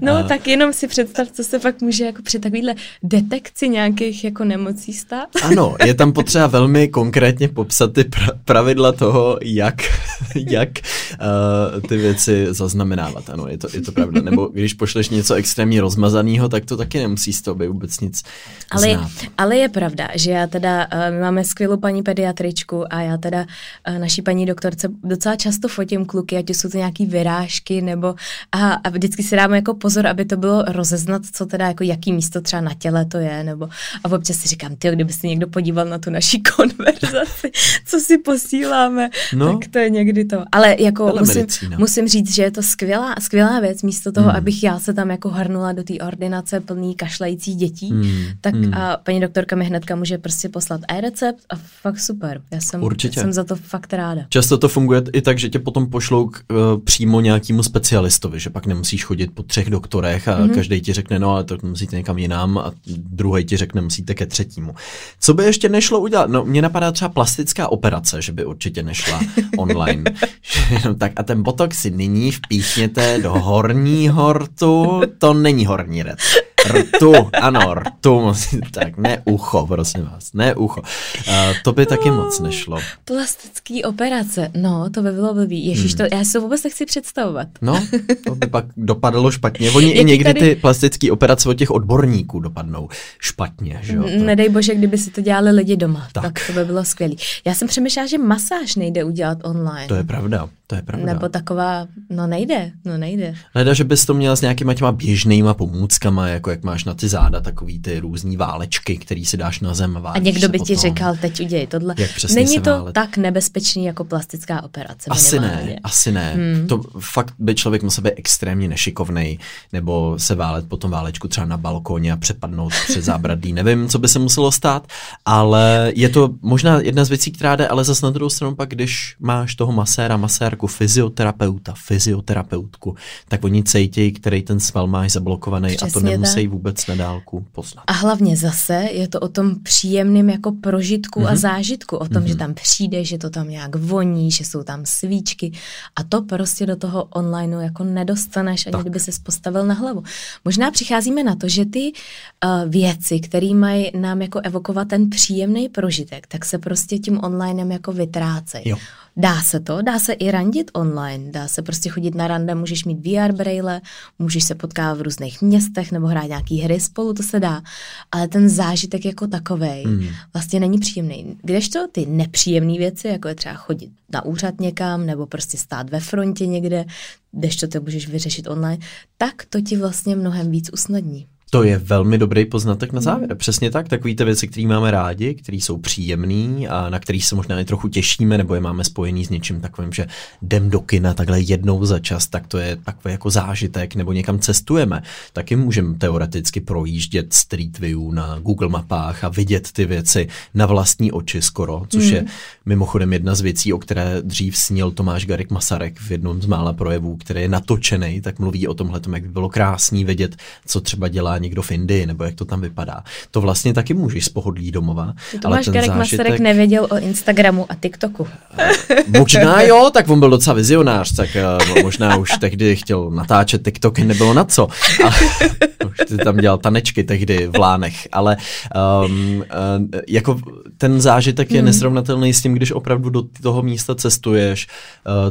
No, a... tak jenom si představ, co se pak může jako při takovýhle detekci nějakých jako nemocí stát. Ano, je tam potřeba velmi konkrétně popsat ty pra- pravidla toho, jak, jak uh, ty věci zaznamenávat. Ano, je to, je to pravda. Nebo když pošleš něco extrémně rozmazaného, tak to taky nemusí z toho vůbec nic ale, znát. Ale je pravda, že já teda, uh, my máme skvělou paní pediatričku a já teda uh, naší paní doktorce docela často fotím kluky, ať jsou to nějaký vyrážky nebo a, a vždycky si dáme jako pozor, aby to bylo rozeznat, co teda, jako jaký místo třeba na těle to je, nebo a občas si říkám, ty, kdyby si někdo podíval na tu naší konverzaci, co si posíláme, no. tak to je někdy to. Ale jako musím, musím říct, že je to skvělá, skvělá věc, místo toho, hmm. abych já se tam jako hrnula do té ordinace plný kašlajících dětí, hmm. tak hmm. a paní doktorka mi hnedka může prostě poslat e-recept a fakt super. Já jsem, Určitě. jsem za to fakt ráda. Často to funguje i tak, že tě potom pošlou k, uh, přímo nějakému specialistovi, že pak nemusíš chodit po třech doktorech a mm-hmm. každý ti řekne, no ale to musíte někam jinam a druhý ti řekne, musíte ke třetímu. Co by ještě nešlo udělat? No, mně napadá třeba plastická operace, že by určitě nešla online. no, tak a ten botok si nyní vpíchněte do horního rtu, to není horní red. Rtu, ano, rtu, tak ne ucho, prosím vás, ne ucho. Uh, to by taky moc nešlo. Plastický operace, no, to by bylo blbý. Ježíš, hmm. to, já si to vůbec nechci představovat. No, to by pak dopadlo špatně. Oni i někdy tady... ty plastické operace od těch odborníků dopadnou špatně, že jo? To... Nedej bože, kdyby si to dělali lidi doma, tak, tak to by bylo skvělé. Já jsem přemýšlela, že masáž nejde udělat online. To je pravda. To je pravda. Nebo taková, no nejde, no nejde. Leda, že bys to měl s nějakýma těma běžnýma pomůckama, jako jak máš na ty záda takový ty různý válečky, který si dáš na zem. A někdo by ti říkal, teď uděj tohle. Není to válet. tak nebezpečný jako plastická operace. Asi ne, asi ne. Hmm. To fakt by člověk musel být extrémně nešikovný, nebo se válet po tom válečku třeba na balkoně a přepadnout přes zábradlí. Nevím, co by se muselo stát, ale je to možná jedna z věcí, která jde, ale zase na druhou stranu pak, když máš toho maséra, masérku, fyzioterapeuta, fyzioterapeutku, tak oni cejtějí, který ten sval máš zablokovaný Přesně a to nemusí tak. vůbec na dálku poznat. A hlavně zase je to o tom příjemném jako prožitku mm-hmm. a mhm. zážitku, o tom, mm-hmm. že tam přijde, že to tam nějak voní, že jsou tam svíčky a to prostě do toho onlineu jako nedostaneš, ani tak. kdyby se postavil na hlavu. Možná přicházíme na to, že ty uh, věci, které mají nám jako evokovat ten příjemný prožitek, tak se prostě tím onlinem jako vytrácejí. Dá se to, dá se i randit online, dá se prostě chodit na rande, můžeš mít VR braille, můžeš se potkávat v různých městech nebo hrát nějaký hry spolu, to se dá, ale ten zážitek jako takovej hmm. vlastně není příjemný. Kdežto ty nepříjemné věci, jako je třeba chodit na úřad někam nebo prostě stát ve frontě někde, kdežto to můžeš vyřešit online, tak to ti vlastně mnohem víc usnadní. To je velmi dobrý poznatek na závěr. Mm. Přesně tak, takový ty věci, které máme rádi, které jsou příjemné a na který se možná i trochu těšíme, nebo je máme spojený s něčím takovým, že jdem do kina takhle jednou za čas, tak to je takový jako zážitek, nebo někam cestujeme. Taky můžeme teoreticky projíždět Street View na Google mapách a vidět ty věci na vlastní oči skoro, což mm. je mimochodem jedna z věcí, o které dřív snil Tomáš Garik Masarek v jednom z mála projevů, který je natočený, tak mluví o tomhle, jak by bylo krásný vidět, co třeba dělá někdo v Indii, nebo jak to tam vypadá. To vlastně taky můžeš z pohodlí domova. Tomáš ale Garek zážitek... Masaryk nevěděl o Instagramu a TikToku. Možná jo, tak on byl docela vizionář, tak uh, možná už tehdy chtěl natáčet TikToky, nebylo na co. A už ty tam dělal tanečky tehdy v Lánech, ale um, jako ten zážitek je hmm. nesrovnatelný s tím, když opravdu do toho místa cestuješ,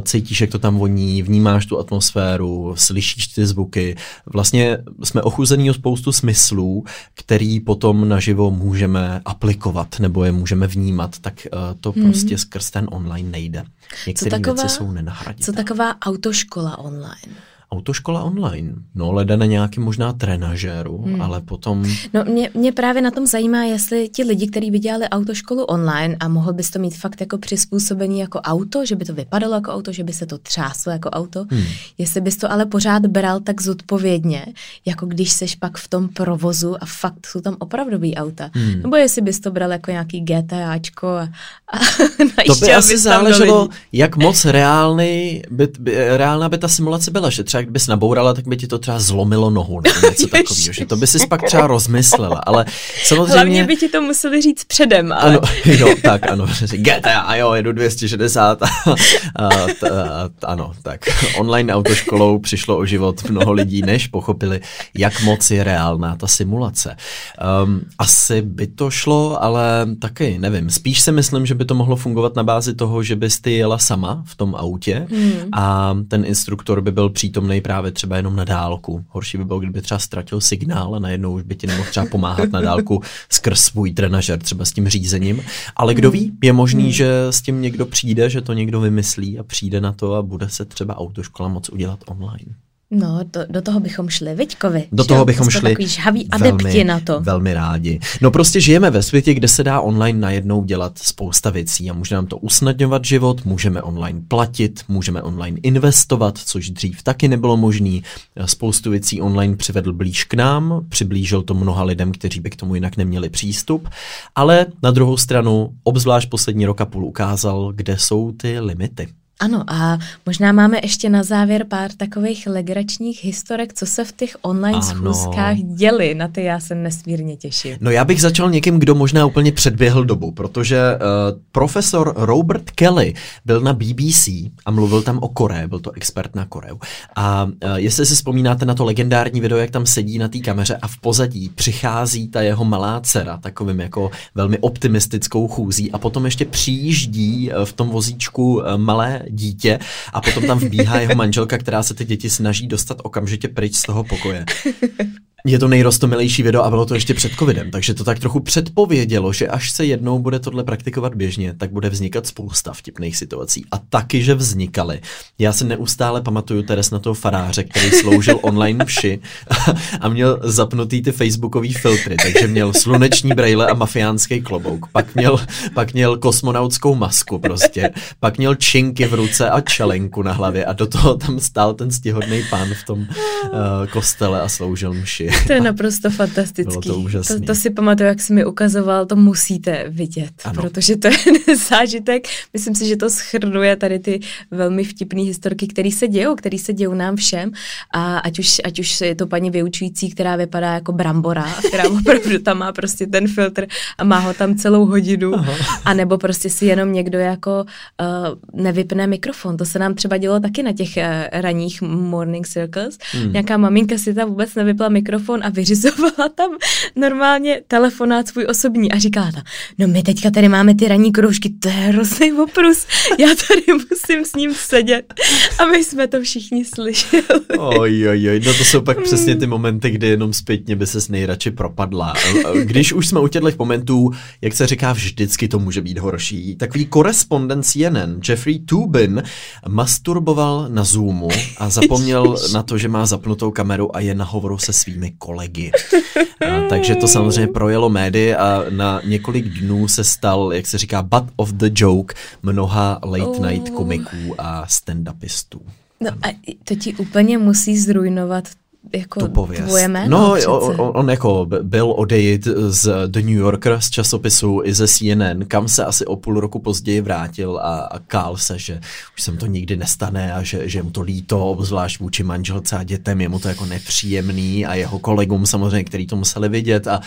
cítíš, jak to tam voní, vnímáš tu atmosféru, slyšíš ty zvuky. Vlastně jsme ochuzený o spoustu spoustu smyslů, který potom naživo můžeme aplikovat nebo je můžeme vnímat, tak uh, to hmm. prostě skrz ten online nejde. Některé věci jsou nenahraditelné. Co taková autoškola online? Autoškola online. No, leda na nějaký možná trenažéru, hmm. ale potom... No, mě, mě právě na tom zajímá, jestli ti lidi, kteří by dělali autoškolu online a mohl bys to mít fakt jako přizpůsobený jako auto, že by to vypadalo jako auto, že by se to třáslo jako auto, hmm. jestli bys to ale pořád bral tak zodpovědně, jako když seš pak v tom provozu a fakt jsou tam opravdový auta. Hmm. Nebo jestli bys to bral jako nějaký GTAčko a, a To by asi záleželo, jak moc reálný by, by, reálná by ta simulace byla, že třeba kdybys nabourala, tak by ti to třeba zlomilo nohu nebo něco takového, že to by si pak třeba rozmyslela, ale samozřejmě... Hlavně by ti to museli říct předem, ale... Ano, jo, tak ano, GTA, jo, jedu 260 a, a, a, a, ano, tak online autoškolou přišlo o život mnoho lidí, než pochopili, jak moc je reálná ta simulace. Um, asi by to šlo, ale taky nevím, spíš si myslím, že by to mohlo fungovat na bázi toho, že bys ty jela sama v tom autě hmm. a ten instruktor by byl přítomný přítomný právě třeba jenom na dálku. Horší by bylo, kdyby třeba ztratil signál a najednou už by ti nemohl třeba pomáhat na dálku skrz svůj trenažer, třeba s tím řízením. Ale kdo ví, je možný, hmm. že s tím někdo přijde, že to někdo vymyslí a přijde na to a bude se třeba autoškola moc udělat online. No, do, do toho bychom šli, Viďkovi. Do toho bychom šli. Takový žhavý adepti velmi, na to. Velmi rádi. No prostě žijeme ve světě, kde se dá online najednou dělat spousta věcí a může nám to usnadňovat život, můžeme online platit, můžeme online investovat, což dřív taky nebylo možné. Spoustu věcí online přivedl blíž k nám, přiblížil to mnoha lidem, kteří by k tomu jinak neměli přístup, ale na druhou stranu, obzvlášť poslední rok a půl ukázal, kde jsou ty limity. Ano a možná máme ještě na závěr pár takových legračních historek, co se v těch online ano. schůzkách děli. Na ty já se nesmírně těším. No já bych začal někým, kdo možná úplně předběhl dobu, protože uh, profesor Robert Kelly byl na BBC a mluvil tam o Koreji, byl to expert na Koreu. A uh, jestli si vzpomínáte na to legendární video, jak tam sedí na té kameře a v pozadí přichází ta jeho malá dcera takovým jako velmi optimistickou chůzí a potom ještě přijíždí eh, v tom vozíčku malé dítě a potom tam vbíhá jeho manželka, která se ty děti snaží dostat okamžitě pryč z toho pokoje. Je to nejrostomilejší video a bylo to ještě před covidem, takže to tak trochu předpovědělo, že až se jednou bude tohle praktikovat běžně, tak bude vznikat spousta vtipných situací. A taky, že vznikaly. Já se neustále pamatuju Teres na toho faráře, který sloužil online vši a měl zapnutý ty facebookový filtry, takže měl sluneční brejle a mafiánský klobouk, pak měl, pak měl kosmonautskou masku prostě, pak měl činky v ruce a čelenku na hlavě a do toho tam stál ten stihodný pán v tom uh, kostele a sloužil mši. To je naprosto fantastický. Bylo to úžasný. To, to si pamatuju, jak jsi mi ukazoval, to musíte vidět, ano. protože to je zážitek. Myslím si, že to schrnuje tady ty velmi vtipné historky, které se dějou, které se dějou nám všem. A ať už, ať už je to paní vyučující, která vypadá jako brambora, která opravdu tam má prostě ten filtr a má ho tam celou hodinu, Aha. a nebo prostě si jenom někdo jako uh, nevypne mikrofon. To se nám třeba dělo taky na těch uh, ranních morning circles. Hmm. Nějaká maminka si tam vůbec nevypla mikrofon telefon a vyřizovala tam normálně telefonát svůj osobní a říkala ta, no my teďka tady máme ty ranní kroužky, to je hrozný oprus, já tady musím s ním sedět. A my jsme to všichni slyšeli. Oj, oj, oj, no to jsou pak přesně ty momenty, kdy jenom zpětně by se nejradši propadla. Když už jsme u těchto momentů, jak se říká, vždycky to může být horší. Takový korespondent CNN, Jeffrey Tubin, masturboval na Zoomu a zapomněl na to, že má zapnutou kameru a je na hovoru se svými kolegy. A, takže to samozřejmě projelo médii a na několik dnů se stal, jak se říká, butt of the joke mnoha late night komiků a stand-upistů. No a to ti úplně musí zrujnovat jako tu pověst. tvoje jméno No, on, on jako byl odejít z The New Yorker, z časopisu i ze CNN, kam se asi o půl roku později vrátil a, a kál se, že už se mu to nikdy nestane a že, že mu to líto, obzvlášť vůči manželce a dětem, je mu to jako nepříjemný a jeho kolegům samozřejmě, který to museli vidět a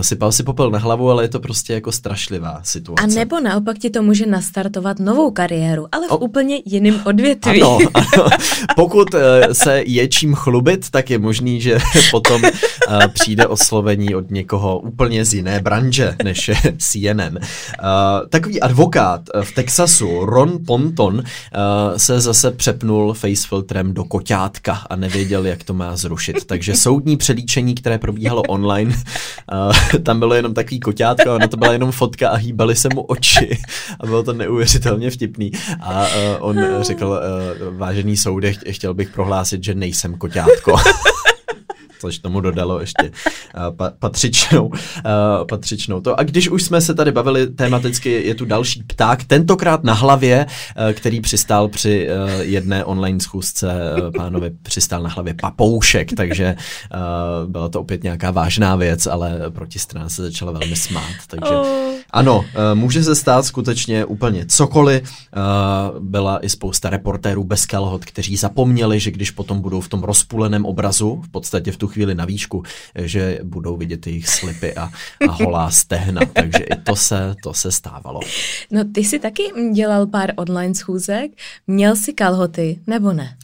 sypal si popel na hlavu, ale je to prostě jako strašlivá situace. A nebo naopak ti to může nastartovat novou kariéru, ale v o, úplně jiném odvětví. Ano, ano. Pokud eh, se je čím chlubit, tak je možný, že potom uh, přijde oslovení od někoho úplně z jiné branže, než CNN. Uh, takový advokát v Texasu, Ron Ponton, uh, se zase přepnul facefiltrem do koťátka a nevěděl, jak to má zrušit. Takže soudní přelíčení, které probíhalo online, uh, tam bylo jenom takový koťátko, a na to byla jenom fotka a hýbaly se mu oči. A bylo to neuvěřitelně vtipný. A uh, on řekl, uh, vážený soude, chtěl bych prohlásit, že nejsem koťátko což tomu dodalo ještě uh, pa, patřičnou, uh, patřičnou to. A když už jsme se tady bavili tematicky, je tu další pták, tentokrát na hlavě, uh, který přistál při jedné online schůzce, pánovi přistál na hlavě papoušek, takže byla to opět nějaká vážná věc, ale protistrana se začala velmi smát, takže Oh. ano, může se stát skutečně úplně cokoliv. Byla i spousta reportérů bez kalhot, kteří zapomněli, že když potom budou v tom rozpůleném obrazu, v podstatě v tu chvíli na výšku, že budou vidět jejich slipy a, a holá stehna, takže i to se, to se stávalo. No ty jsi taky dělal pár online schůzek, měl jsi kalhoty, nebo ne?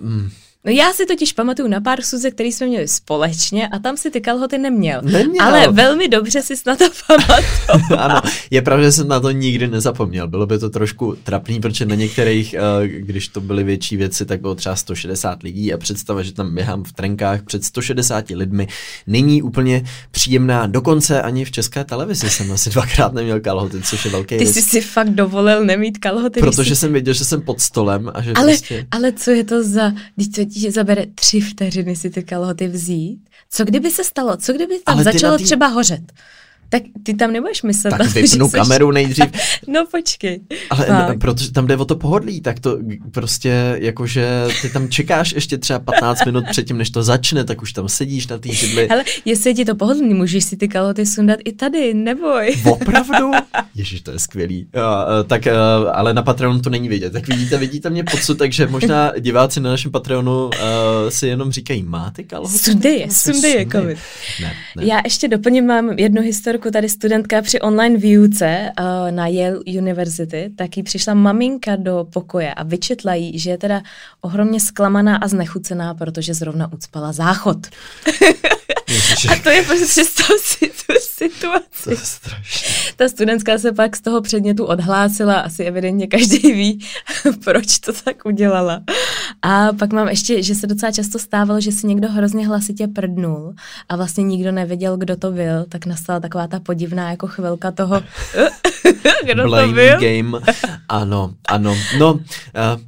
Um, No já si totiž pamatuju na pár schůzek, který jsme měli společně a tam si ty kalhoty neměl. Neměl. Ale velmi dobře si na to pamatoval. ano, je pravda, že jsem na to nikdy nezapomněl. Bylo by to trošku trapný, protože na některých, eh, když to byly větší věci, tak bylo třeba 160 lidí a představa, že tam běhám v trenkách před 160 lidmi, není úplně příjemná. Dokonce ani v české televizi jsem asi dvakrát neměl kalhoty, což je velký Ty jsi si fakt dovolil nemít kalhoty. Protože jsi... jsem věděl, že jsem pod stolem a že Ale, prostě... ale co je to za, když ti zabere tři vteřiny si ty kalhoty vzít? Co kdyby se stalo? Co kdyby tam Ale začalo tý- třeba hořet? Tak ty tam nebudeš myslet Tak vypnu kameru nejdřív. No počkej. Ale Tak. n- protože tam jde o to pohodlí, tak to prostě jakože ty tam čekáš ještě třeba 15 minut předtím, než to začne, tak už tam sedíš na té židli. Ale jestli je ti to pohodlný, můžeš si ty kalhoty sundat i tady, neboj. Opravdu? Ježíš, to je skvělý. Jo, tak, ale na Patreonu to není vidět. Tak vidíte, vidíte mě podsud, takže možná diváci na našem Patreonu uh, si jenom říkají, máte kalhoty? Sundej je, sundej je, covid. Ne, ne. Já ještě doplním, mám jednu historku, tady studentka při online výuce uh, na Yale University, tak jí přišla maminka do pokoje a vyčetla jí, že je teda ohromně zklamaná a znechucená, protože zrovna ucpala záchod. Ježiši, A to je prostě představ si tu to je strašné. Ta studentka se pak z toho předmětu odhlásila, asi evidentně každý ví, proč to tak udělala. A pak mám ještě, že se docela často stávalo, že si někdo hrozně hlasitě prdnul a vlastně nikdo nevěděl, kdo to byl, tak nastala taková ta podivná jako chvilka toho, kdo to Blame byl. game. Ano, ano. No, uh,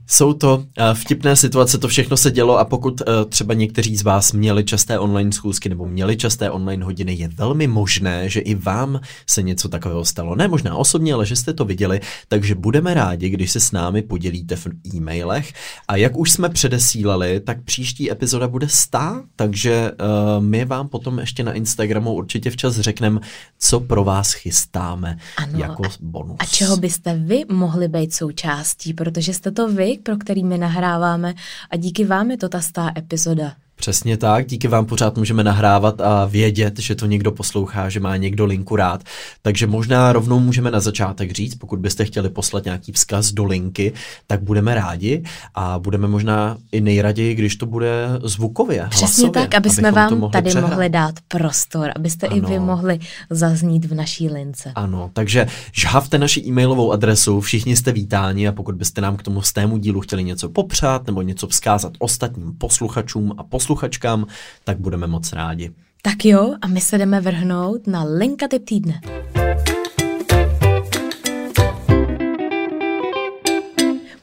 jsou to uh, vtipné situace, to všechno se dělo a pokud uh, třeba někteří z vás měli časté online schůzky nebo měli časté online hodiny, je velmi možné, že i vám se něco takového stalo. Ne možná osobně, ale že jste to viděli, takže budeme rádi, když se s námi podělíte v e-mailech. A jak už jsme předesílali, tak příští epizoda bude stá, takže uh, my vám potom ještě na Instagramu určitě včas řekneme, co pro vás chystáme Ano, jako bonus. A čeho byste vy mohli být součástí, protože jste to vy, pro který my nahráváme a díky vám je to ta stá epizoda. Přesně tak, díky vám pořád můžeme nahrávat a vědět, že to někdo poslouchá, že má někdo linku rád. Takže možná rovnou můžeme na začátek říct, pokud byste chtěli poslat nějaký vzkaz do linky, tak budeme rádi a budeme možná i nejraději, když to bude zvukově. Přesně hlasově, tak, aby jsme vám mohli tady přehrát. mohli dát prostor, abyste ano. i vy mohli zaznít v naší lince. Ano, takže žhavte naši e-mailovou adresu, všichni jste vítáni a pokud byste nám k tomu stému dílu chtěli něco popřát nebo něco vzkázat ostatním posluchačům a posluchačkám, tak budeme moc rádi. Tak jo, a my se jdeme vrhnout na linka typ týdne.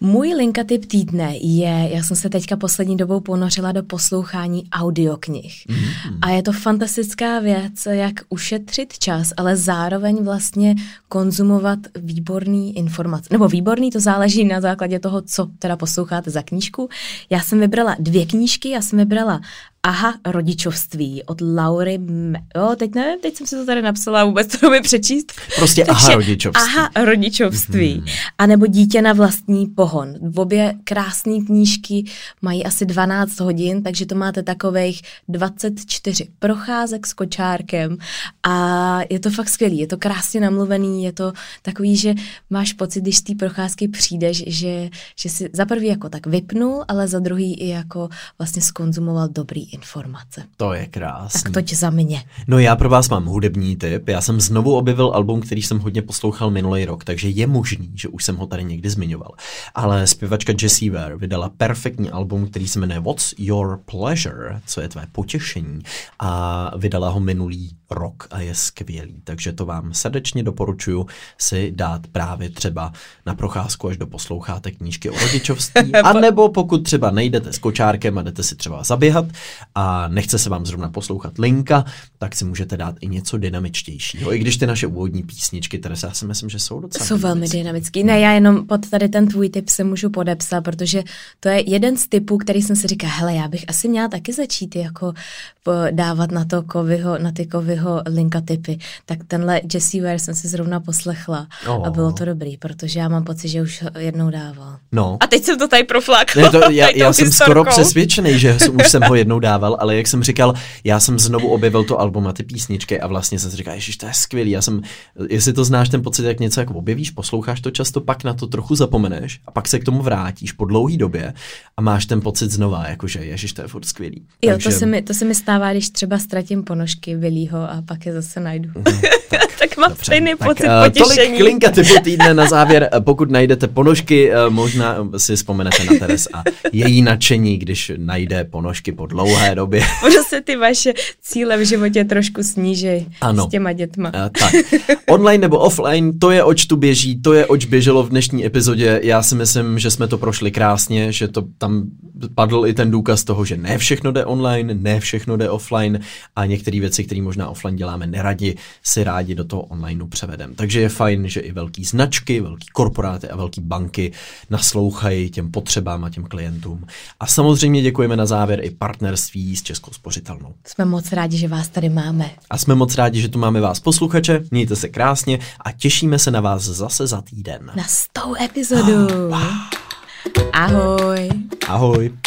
Můj linka typ týdne je, já jsem se teďka poslední dobou ponořila do poslouchání audioknih. Mm. A je to fantastická věc, jak ušetřit čas, ale zároveň vlastně konzumovat výborný informace. Nebo výborný, to záleží na základě toho, co teda posloucháte za knížku. Já jsem vybrala dvě knížky, já jsem vybrala Aha, rodičovství od Laury, Me- jo, teď nevím, teď jsem si to tady napsala, vůbec to mi přečíst. Prostě aha, rodičovství. Aha, rodičovství. Mm-hmm. A nebo dítě na vlastní pohon. V obě krásné knížky mají asi 12 hodin, takže to máte takových 24 procházek s kočárkem a je to fakt skvělý, je to krásně namluvený, je to takový, že máš pocit, když z té procházky přijdeš, že, že si za prvý jako tak vypnul, ale za druhý i jako vlastně skonzumoval dobrý informace. To je krásný. Tak toť za mě. No já pro vás mám hudební tip. Já jsem znovu objevil album, který jsem hodně poslouchal minulý rok, takže je možný, že už jsem ho tady někdy zmiňoval. Ale zpěvačka Jessie Ware vydala perfektní album, který se jmenuje What's Your Pleasure, co je tvé potěšení, a vydala ho minulý rok a je skvělý. Takže to vám srdečně doporučuji si dát právě třeba na procházku, až doposloucháte knížky o rodičovství, a nebo pokud třeba nejdete s kočárkem a jdete si třeba zaběhat a nechce se vám zrovna poslouchat linka, tak si můžete dát i něco dynamičtějšího. I když ty naše úvodní písničky, které já si myslím, že jsou docela Jsou velmi dynamický. Ne, já jenom pod tady ten tvůj tip se můžu podepsat, protože to je jeden z typů, který jsem si říkala, hele, já bych asi měla taky začít jako po- dávat na to kovyho, na ty kovyho linka typy. Tak tenhle Jessie Ware jsem si zrovna poslechla Oh. a bylo to dobrý, protože já mám pocit, že už ho jednou dával. No. A teď jsem to tady proflákla. Ne, to, já, já jsem skoro historkou. přesvědčený, že už jsem ho jednou dával, ale jak jsem říkal, já jsem znovu objevil to album a ty písničky a vlastně jsem si říkal, ježiš, to je skvělý. Já jsem, jestli to znáš, ten pocit, jak něco jako objevíš, posloucháš to často, pak na to trochu zapomeneš a pak se k tomu vrátíš po dlouhé době a máš ten pocit znova, jakože ježiš, to je furt skvělý. Jo, to se, mi, to se mi stává, když třeba ztratím ponožky Vilího a pak je zase najdu. tak, tak mám stejný pocit eh, potěšení. Tolik klinka typu týdne na závěr. Eh, Pokud najdete ponožky, eh, možná si vzpomenete na Teres a její nadšení, když najde ponožky po dlouhé době. Prostě ty vaše cíle v životě trošku snížej Ano. s těma dětma. Eh, tak, online nebo offline, to je oč tu běží, to je oč běželo v dnešní epizodě. Já si myslím, že jsme to prošli krásně, že to tam padl i ten důkaz toho, že ne všechno jde online, ne všechno jde offline a některé věci, které možná offline děláme neradi, si rádi do toho online převedem. Takže je fajn, že i velký značky, velký korporáty a velký banky naslouchají těm potřebám a těm klientům. A samozřejmě děkujeme na závěr i partnerství s Českou spořitelnou. Jsme moc rádi, že vás tady máme. A jsme moc rádi, že tu máme vás posluchače, mějte se krásně a těšíme se na vás zase za týden. Na stou epizodu. Ahoj. Ahoj.